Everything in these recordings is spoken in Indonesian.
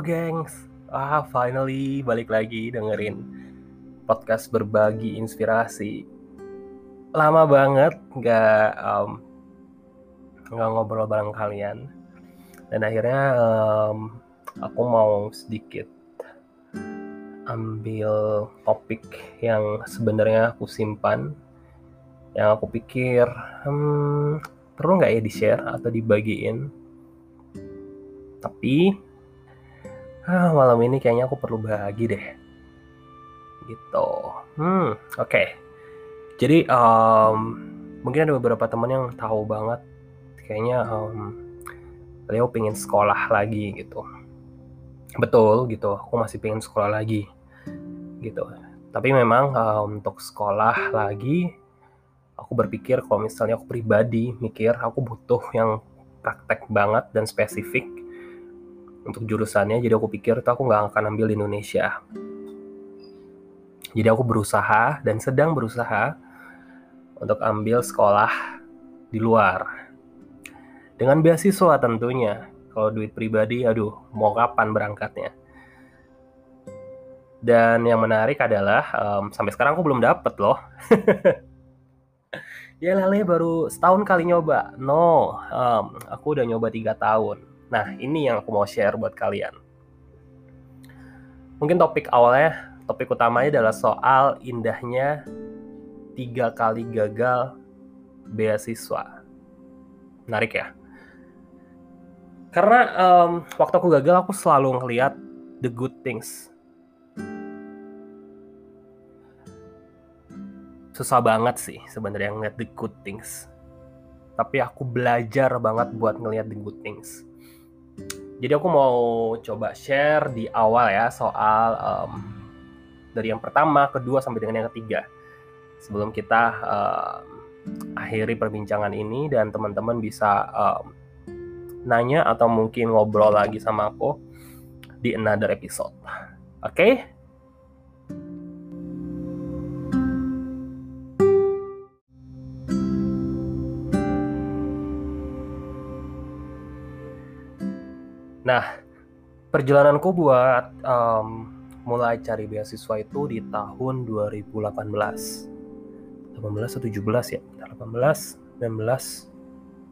Gengs, ah finally balik lagi dengerin podcast berbagi inspirasi. Lama banget nggak um, nggak ngobrol bareng kalian, dan akhirnya um, aku mau sedikit ambil topik yang sebenarnya aku simpan, yang aku pikir hmm, perlu nggak ya di share atau dibagiin. Tapi ah, malam ini kayaknya aku perlu bagi deh. Gitu. Hmm oke. Okay. jadi um, mungkin ada beberapa teman yang tahu banget. Kayaknya um, beliau pengen sekolah lagi gitu. Betul gitu. Aku masih pengen sekolah lagi gitu. Tapi memang uh, untuk sekolah lagi aku berpikir kalau misalnya aku pribadi mikir aku butuh yang praktek banget dan spesifik untuk jurusannya jadi aku pikir tuh aku nggak akan ambil Indonesia. Jadi aku berusaha dan sedang berusaha untuk ambil sekolah di luar. Dengan beasiswa tentunya. Kalau duit pribadi aduh mau kapan berangkatnya? Dan yang menarik adalah um, sampai sekarang aku belum dapet loh. Ya lele baru setahun kali nyoba. No um, aku udah nyoba tiga tahun Nah, ini yang aku mau share buat kalian. Mungkin topik awalnya, topik utamanya adalah soal indahnya tiga kali gagal beasiswa. Menarik ya? Karena um, waktu aku gagal, aku selalu ngeliat the good things. Susah banget sih sebenarnya ngeliat the good things. Tapi aku belajar banget buat ngeliat the good things jadi aku mau coba share di awal ya soal um, dari yang pertama, kedua sampai dengan yang ketiga. Sebelum kita um, akhiri perbincangan ini dan teman-teman bisa um, nanya atau mungkin ngobrol lagi sama aku di another episode. Oke? Okay? Perjalananku buat um, mulai cari beasiswa itu di tahun 2018. 18 atau 17 ya? 18, 19,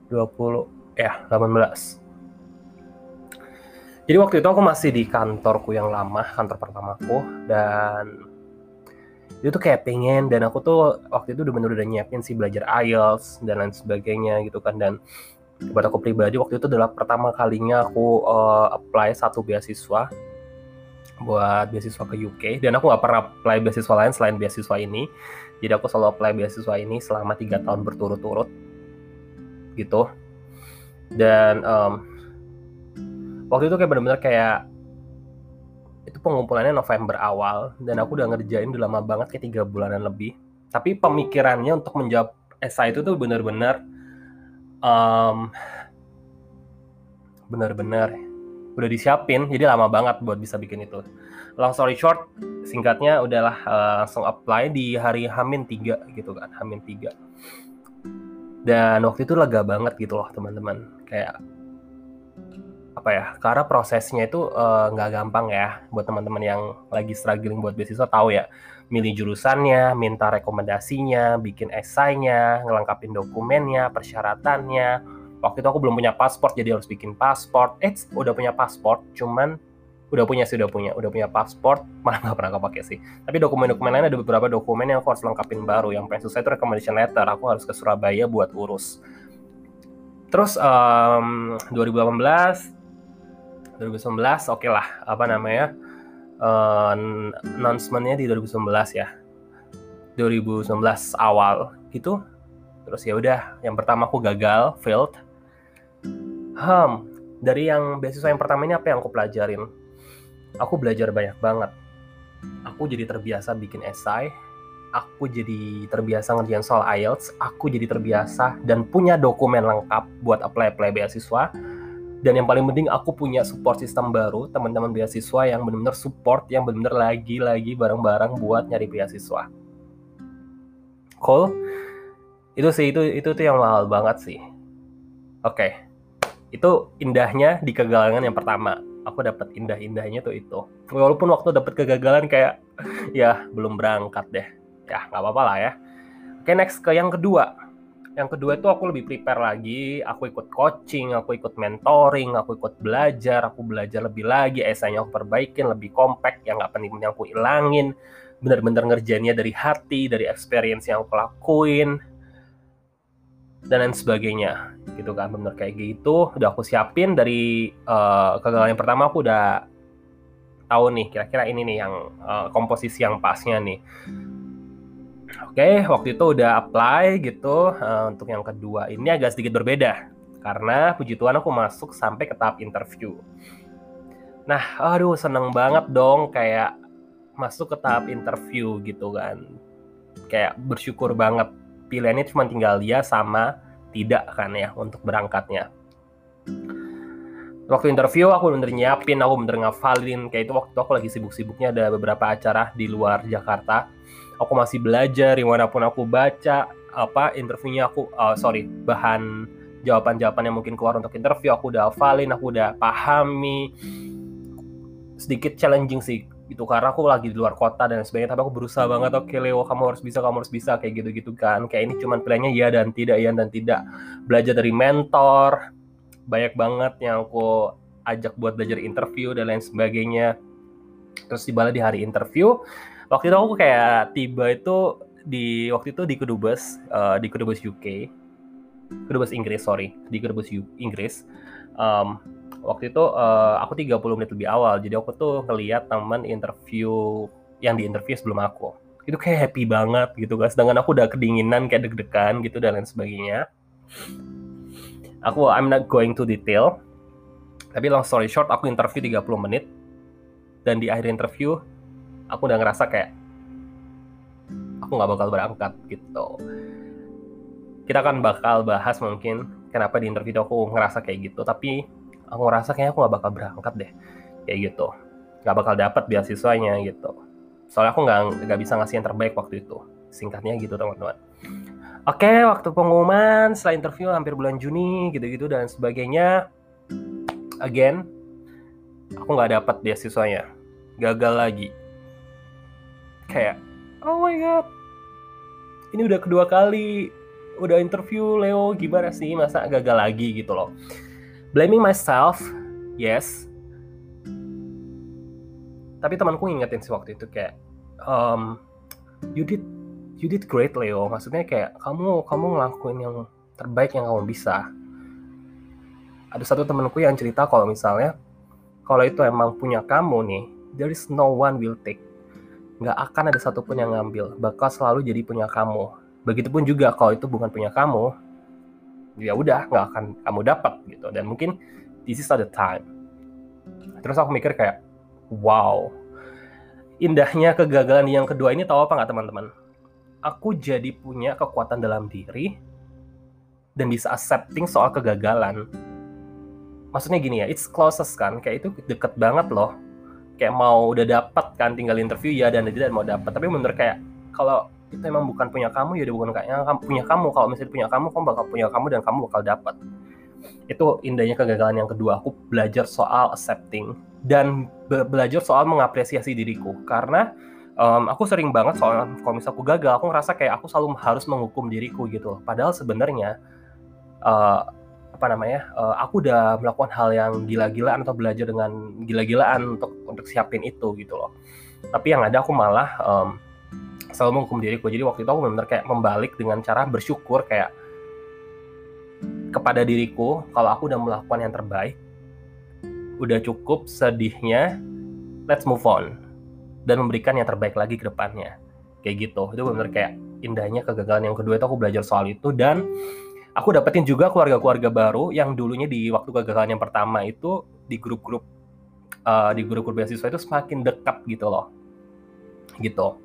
20, ya 18. Jadi waktu itu aku masih di kantorku yang lama, kantor pertamaku, dan itu tuh kayak pengen dan aku tuh waktu itu udah bener udah nyiapin sih belajar IELTS dan lain sebagainya gitu kan dan buat aku pribadi waktu itu adalah pertama kalinya aku uh, apply satu beasiswa buat beasiswa ke UK dan aku nggak pernah apply beasiswa lain selain beasiswa ini. Jadi aku selalu apply beasiswa ini selama tiga tahun berturut-turut. Gitu. Dan um, waktu itu kayak benar-benar kayak itu pengumpulannya November awal. Dan aku udah ngerjain udah lama banget kayak tiga bulanan lebih. Tapi pemikirannya untuk menjawab esai itu tuh benar-benar um, bener-bener udah disiapin jadi lama banget buat bisa bikin itu. Long story short singkatnya udahlah uh, langsung apply di hari Hamin 3 gitu kan Hamin 3 dan waktu itu lega banget gitu loh teman-teman. Kayak apa ya karena prosesnya itu eh, nggak uh, gampang ya buat teman-teman yang lagi struggling buat beasiswa tahu ya. Milih jurusannya, minta rekomendasinya, bikin esainya, ngelengkapin dokumennya, persyaratannya. Waktu itu aku belum punya paspor, jadi harus bikin paspor. Eh, udah punya paspor, cuman udah punya sih udah punya udah punya paspor malah nggak pernah kepake sih. Tapi dokumen-dokumen lain ada beberapa dokumen yang aku harus lengkapin baru. Yang paling susah itu recommendation letter. Aku harus ke Surabaya buat urus. Terus um, 2018 2019 oke okay lah apa namanya uh, announcementnya di 2019 ya. 2019 awal gitu terus ya udah yang pertama aku gagal failed. Hmm dari yang beasiswa yang pertama ini apa yang aku pelajarin? Aku belajar banyak banget. Aku jadi terbiasa bikin esai aku jadi terbiasa ngerjain soal IELTS aku jadi terbiasa dan punya dokumen lengkap buat apply apply beasiswa dan yang paling penting aku punya support system baru teman-teman beasiswa yang benar-benar support yang benar-benar lagi-lagi bareng-bareng buat nyari beasiswa. Cool? Itu sih itu itu tuh yang mahal banget sih. Oke. Okay. itu indahnya di kegagalan yang pertama. Aku dapat indah-indahnya tuh itu. Walaupun waktu dapat kegagalan kayak ya belum berangkat deh. Ya nggak apa-apa lah ya. Oke next ke yang kedua yang kedua itu aku lebih prepare lagi. Aku ikut coaching aku ikut mentoring aku ikut belajar aku belajar lebih lagi. Esainya aku perbaikin lebih compact yang nggak penting-penting aku ilangin. Bener-bener ngerjainnya dari hati dari experience yang aku lakuin dan lain sebagainya. Gitu kan bener kayak gitu. Udah aku siapin dari uh, kegagalan yang pertama aku udah tahu nih kira-kira ini nih yang uh, komposisi yang pasnya nih oke okay, waktu itu udah apply gitu uh, untuk yang kedua ini agak sedikit berbeda karena puji Tuhan aku masuk sampai ke tahap interview nah aduh seneng banget dong kayak masuk ke tahap interview gitu kan kayak bersyukur banget pilihannya cuma tinggal dia sama tidak kan ya untuk berangkatnya. Waktu interview aku bener nyiapin, aku bener ngafalin kayak itu waktu aku lagi sibuk-sibuknya ada beberapa acara di luar Jakarta. Aku masih belajar di mana pun aku baca apa interviewnya aku uh, sorry bahan jawaban-jawaban yang mungkin keluar untuk interview aku udah hafalin, aku udah pahami. Sedikit challenging sih gitu karena aku lagi di luar kota dan sebagainya tapi aku berusaha banget oke okay, Leo kamu harus bisa kamu harus bisa kayak gitu gitu kan. Kayak ini cuman pilihannya ya dan tidak ya dan tidak. Belajar dari mentor banyak banget yang aku ajak buat belajar interview dan lain sebagainya. Terus tiba di hari interview waktu itu aku kayak tiba itu di waktu itu di Kedubes uh, di Kedubes UK Kedubes Inggris sorry. Di Kedubes Inggris. Um, waktu itu uh, aku 30 menit lebih awal. Jadi aku tuh ngeliat teman interview yang di interview sebelum aku. Itu kayak happy banget gitu guys sedangkan aku udah kedinginan kayak deg-degan gitu dan lain sebagainya. Aku I'm not going to detail. Tapi long story short aku interview 30 menit. Dan di akhir interview aku udah ngerasa kayak aku nggak bakal berangkat gitu. Kita akan bakal bahas mungkin kenapa di interview aku ngerasa kayak gitu tapi aku ngerasa kayaknya aku nggak bakal berangkat deh kayak gitu. Nggak bakal dapat beasiswanya gitu. Soalnya aku nggak nggak bisa ngasih yang terbaik waktu itu. Singkatnya gitu teman-teman. Oke waktu pengumuman setelah interview hampir bulan Juni gitu-gitu dan sebagainya. Again aku nggak dapat beasiswanya. Gagal lagi kayak oh my god. Ini udah kedua kali udah interview Leo gimana sih? Masa gagal lagi gitu loh. Blaming myself yes. Tapi temanku ngingetin sih waktu itu kayak um, you did you did great Leo. Maksudnya kayak kamu kamu ngelakuin yang terbaik yang kamu bisa. Ada satu temanku yang cerita kalau misalnya kalau itu emang punya kamu nih there is no one will take nggak akan ada satupun yang ngambil. Bakal selalu jadi punya kamu. Begitupun juga kalau itu bukan punya kamu ya udah nggak akan kamu dapat gitu. Dan mungkin this is not the time. Terus aku mikir kayak wow. Indahnya kegagalan yang kedua ini tahu apa nggak teman-teman? Aku jadi punya kekuatan dalam diri dan bisa accepting soal kegagalan. Maksudnya gini ya it's closest kan? Kayak itu deket banget loh kayak mau udah dapat kan tinggal interview ya dan tidak mau dapat tapi menurut kayak kalau itu emang bukan punya kamu ya udah bukan kayaknya kamu punya kamu. Kalau misalnya punya kamu kamu bakal punya kamu dan kamu bakal dapat itu indahnya kegagalan yang kedua aku belajar soal accepting dan be belajar soal mengapresiasi diriku. Karena um, aku sering banget soal kalau misalnya aku gagal aku ngerasa kayak aku selalu harus menghukum diriku gitu padahal sebenarnya uh, apa namanya uh, aku udah melakukan hal yang gila-gilaan atau belajar dengan gila-gilaan untuk untuk siapin itu gitu loh. Tapi yang ada aku malah um, selalu menghukum diriku jadi waktu itu aku benar-benar kayak membalik dengan cara bersyukur kayak kepada diriku kalau aku udah melakukan yang terbaik udah cukup sedihnya let's move on dan memberikan yang terbaik lagi ke depannya. Kayak gitu. Itu benar kayak indahnya kegagalan yang kedua itu aku belajar soal itu dan aku dapetin juga keluarga-keluarga baru yang dulunya di waktu kegagalan yang pertama itu di grup-grup uh, di grup-grup beasiswa itu semakin dekat gitu loh. Gitu.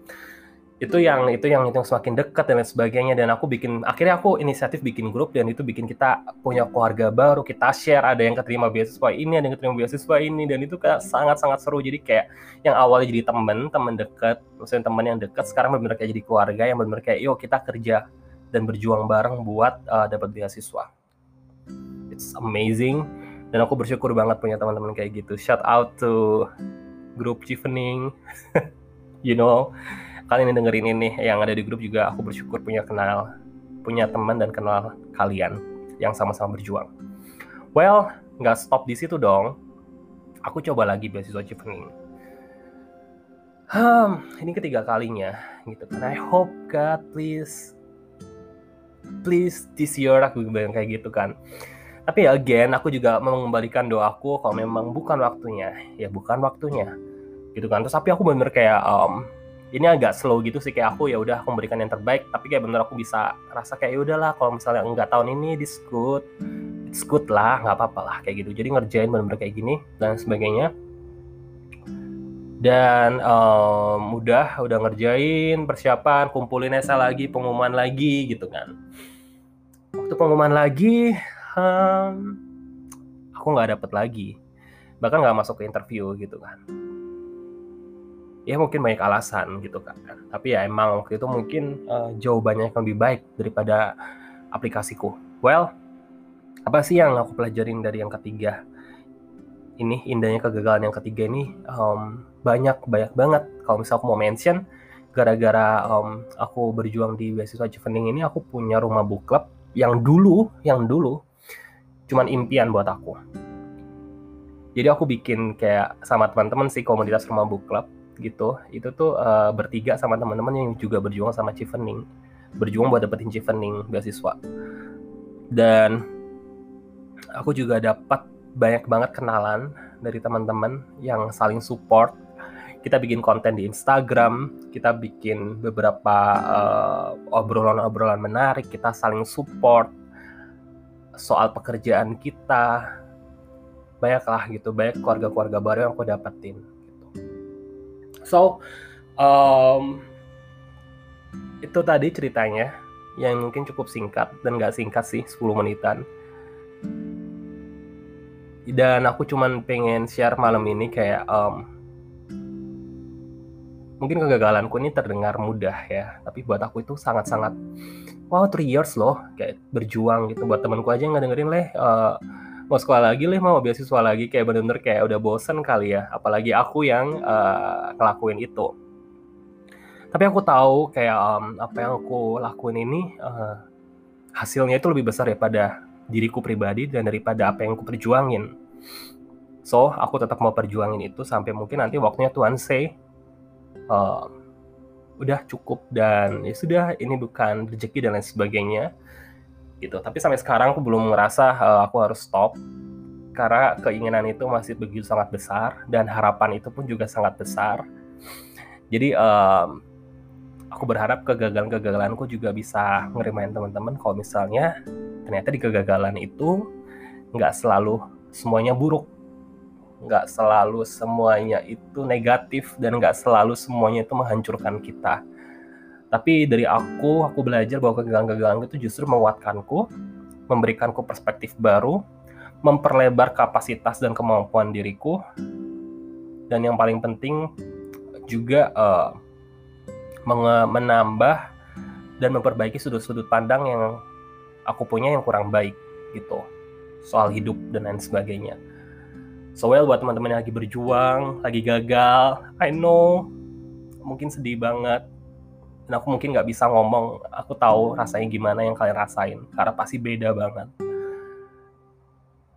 Itu yang itu yang itu semakin dekat dan lain sebagainya. Dan aku bikin akhirnya aku inisiatif bikin grup dan itu bikin kita punya keluarga baru kita share ada yang keterima beasiswa ini ada yang keterima beasiswa ini dan itu kayak sangat sangat seru. Jadi kayak yang awalnya jadi temen temen dekat maksudnya teman yang dekat sekarang benar-benar kayak jadi keluarga yang benar-benar kayak yuk kita kerja dan berjuang bareng buat uh, dapat beasiswa. It's amazing. Dan aku bersyukur banget punya teman-teman kayak gitu. Shout out to grup Chevening you know kalian yang dengerin ini yang ada di grup juga aku bersyukur punya kenal punya teman dan kenal kalian yang sama-sama berjuang. Well nggak stop di situ dong. Aku coba lagi beasiswa Chevening hmm, ini ketiga kalinya gitu kan. I hope God please please this year aku bilang kayak gitu kan. Tapi ya again aku juga mengembalikan doaku kalau memang bukan waktunya. Ya bukan waktunya. Gitu kan. Terus tapi aku bener kayak um, ini agak slow gitu sih. Kayak aku ya udah aku memberikan yang terbaik. Tapi kayak bener aku bisa rasa kayak ya udahlah kalau misalnya enggak tahun ini this good. It's good lah nggak apa-apa lah kayak gitu. Jadi ngerjain bener-bener kayak gini dan sebagainya. Dan um, udah udah ngerjain persiapan kumpulin esa lagi pengumuman lagi gitu kan waktu pengumuman lagi um, aku nggak dapet lagi. Bahkan nggak masuk ke interview gitu kan. Ya mungkin banyak alasan gitu kan. Tapi ya emang waktu itu mungkin uh, jawabannya yang lebih baik daripada aplikasiku. Well apa sih yang aku pelajarin dari yang ketiga ini indahnya kegagalan yang ketiga ini? Um, banyak banyak banget. Kalau misal aku mau mention gara-gara um, aku berjuang di beasiswa Chevening ini aku punya rumah book club yang dulu yang dulu cuman impian buat aku. Jadi aku bikin kayak sama teman-teman sih komunitas rumah book club gitu. Itu tuh uh, bertiga sama teman-teman yang juga berjuang sama Chevening. Berjuang buat dapetin Chevening beasiswa. Dan aku juga dapat banyak banget kenalan dari teman-teman yang saling support. Kita bikin konten di Instagram, kita bikin beberapa uh, obrolan-obrolan menarik, kita saling support soal pekerjaan kita banyak lah gitu banyak keluarga-keluarga baru yang aku dapetin gitu. so um, itu tadi ceritanya yang mungkin cukup singkat dan gak singkat sih 10 menitan dan aku cuman pengen share malam ini kayak um, mungkin kegagalanku ini terdengar mudah ya tapi buat aku itu sangat-sangat wow three years loh kayak berjuang gitu. Buat temanku aja yang dengerin leh uh, mau sekolah lagi leh mau beasiswa lagi kayak bener-bener kayak udah bosen kali ya. Apalagi aku yang uh, ngelakuin itu. Tapi aku tahu kayak um, apa yang aku lakuin ini uh, hasilnya itu lebih besar daripada diriku pribadi dan daripada apa yang aku perjuangin. So aku tetap mau perjuangin itu sampai mungkin nanti waktunya Tuhan say uh, udah cukup dan ya sudah ini bukan rezeki dan lain sebagainya gitu. Tapi sampai sekarang aku belum ngerasa uh, aku harus stop karena keinginan itu masih begitu sangat besar dan harapan itu pun juga sangat besar. Jadi um, aku berharap kegagalan-kegagalanku juga bisa ngerimain teman-teman kalau misalnya ternyata di kegagalan itu nggak selalu semuanya buruk nggak selalu semuanya itu negatif dan nggak selalu semuanya itu menghancurkan kita. Tapi dari aku, aku belajar bahwa kegagalan-kegagalan itu justru menguatkanku, memberikanku perspektif baru, memperlebar kapasitas dan kemampuan diriku, dan yang paling penting juga uh, menambah dan memperbaiki sudut-sudut pandang yang aku punya yang kurang baik gitu soal hidup dan lain sebagainya. So well buat teman-teman yang lagi berjuang, lagi gagal, I know mungkin sedih banget. Dan aku mungkin nggak bisa ngomong, aku tahu rasanya gimana yang kalian rasain, karena pasti beda banget.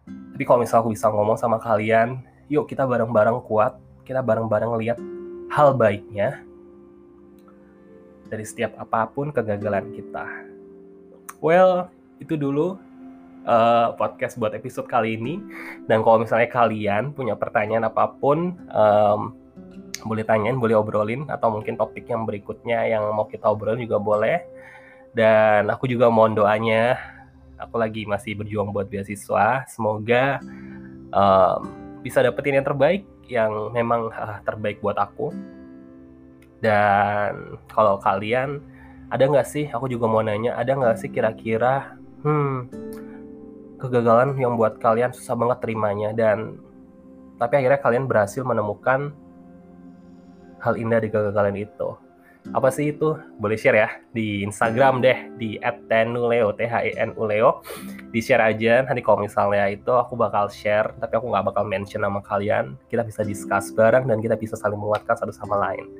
Tapi kalau misalnya aku bisa ngomong sama kalian, yuk kita bareng-bareng kuat, kita bareng-bareng lihat hal baiknya dari setiap apa pun kegagalan kita. Well, itu dulu uh, podcast buat episode kali ini. Dan kalau misalnya kalian punya pertanyaan apa pun, um, boleh tanyain, boleh obrolin, atau mungkin topik yang berikutnya yang mau kita obrolin juga boleh. Dan aku juga mohon doanya, aku lagi masih berjuang buat beasiswa. Semoga um, bisa dapetin yang terbaik, yang memang uh, terbaik buat aku. Dan kalau kalian ada nggak sih? Aku juga mau nanya, ada nggak sih kira-kira, hmm, kegagalan yang buat kalian susah banget terimanya dan tapi akhirnya kalian berhasil menemukan hal indah di kegagalan itu. apa sih itu? Boleh share ya di Instagram deh di @tenuleo t h e n u leo di share aja nanti kalau misalnya itu aku bakal share tapi aku nggak bakal mention nama kalian. Kita bisa discuss bareng dan kita bisa saling menguatkan satu sama lain.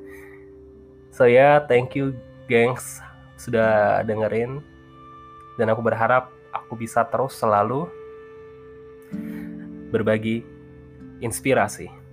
So ya yeah, thank you gengs sudah dengerin. Dan aku berharap aku bisa terus selalu berbagi inspirasi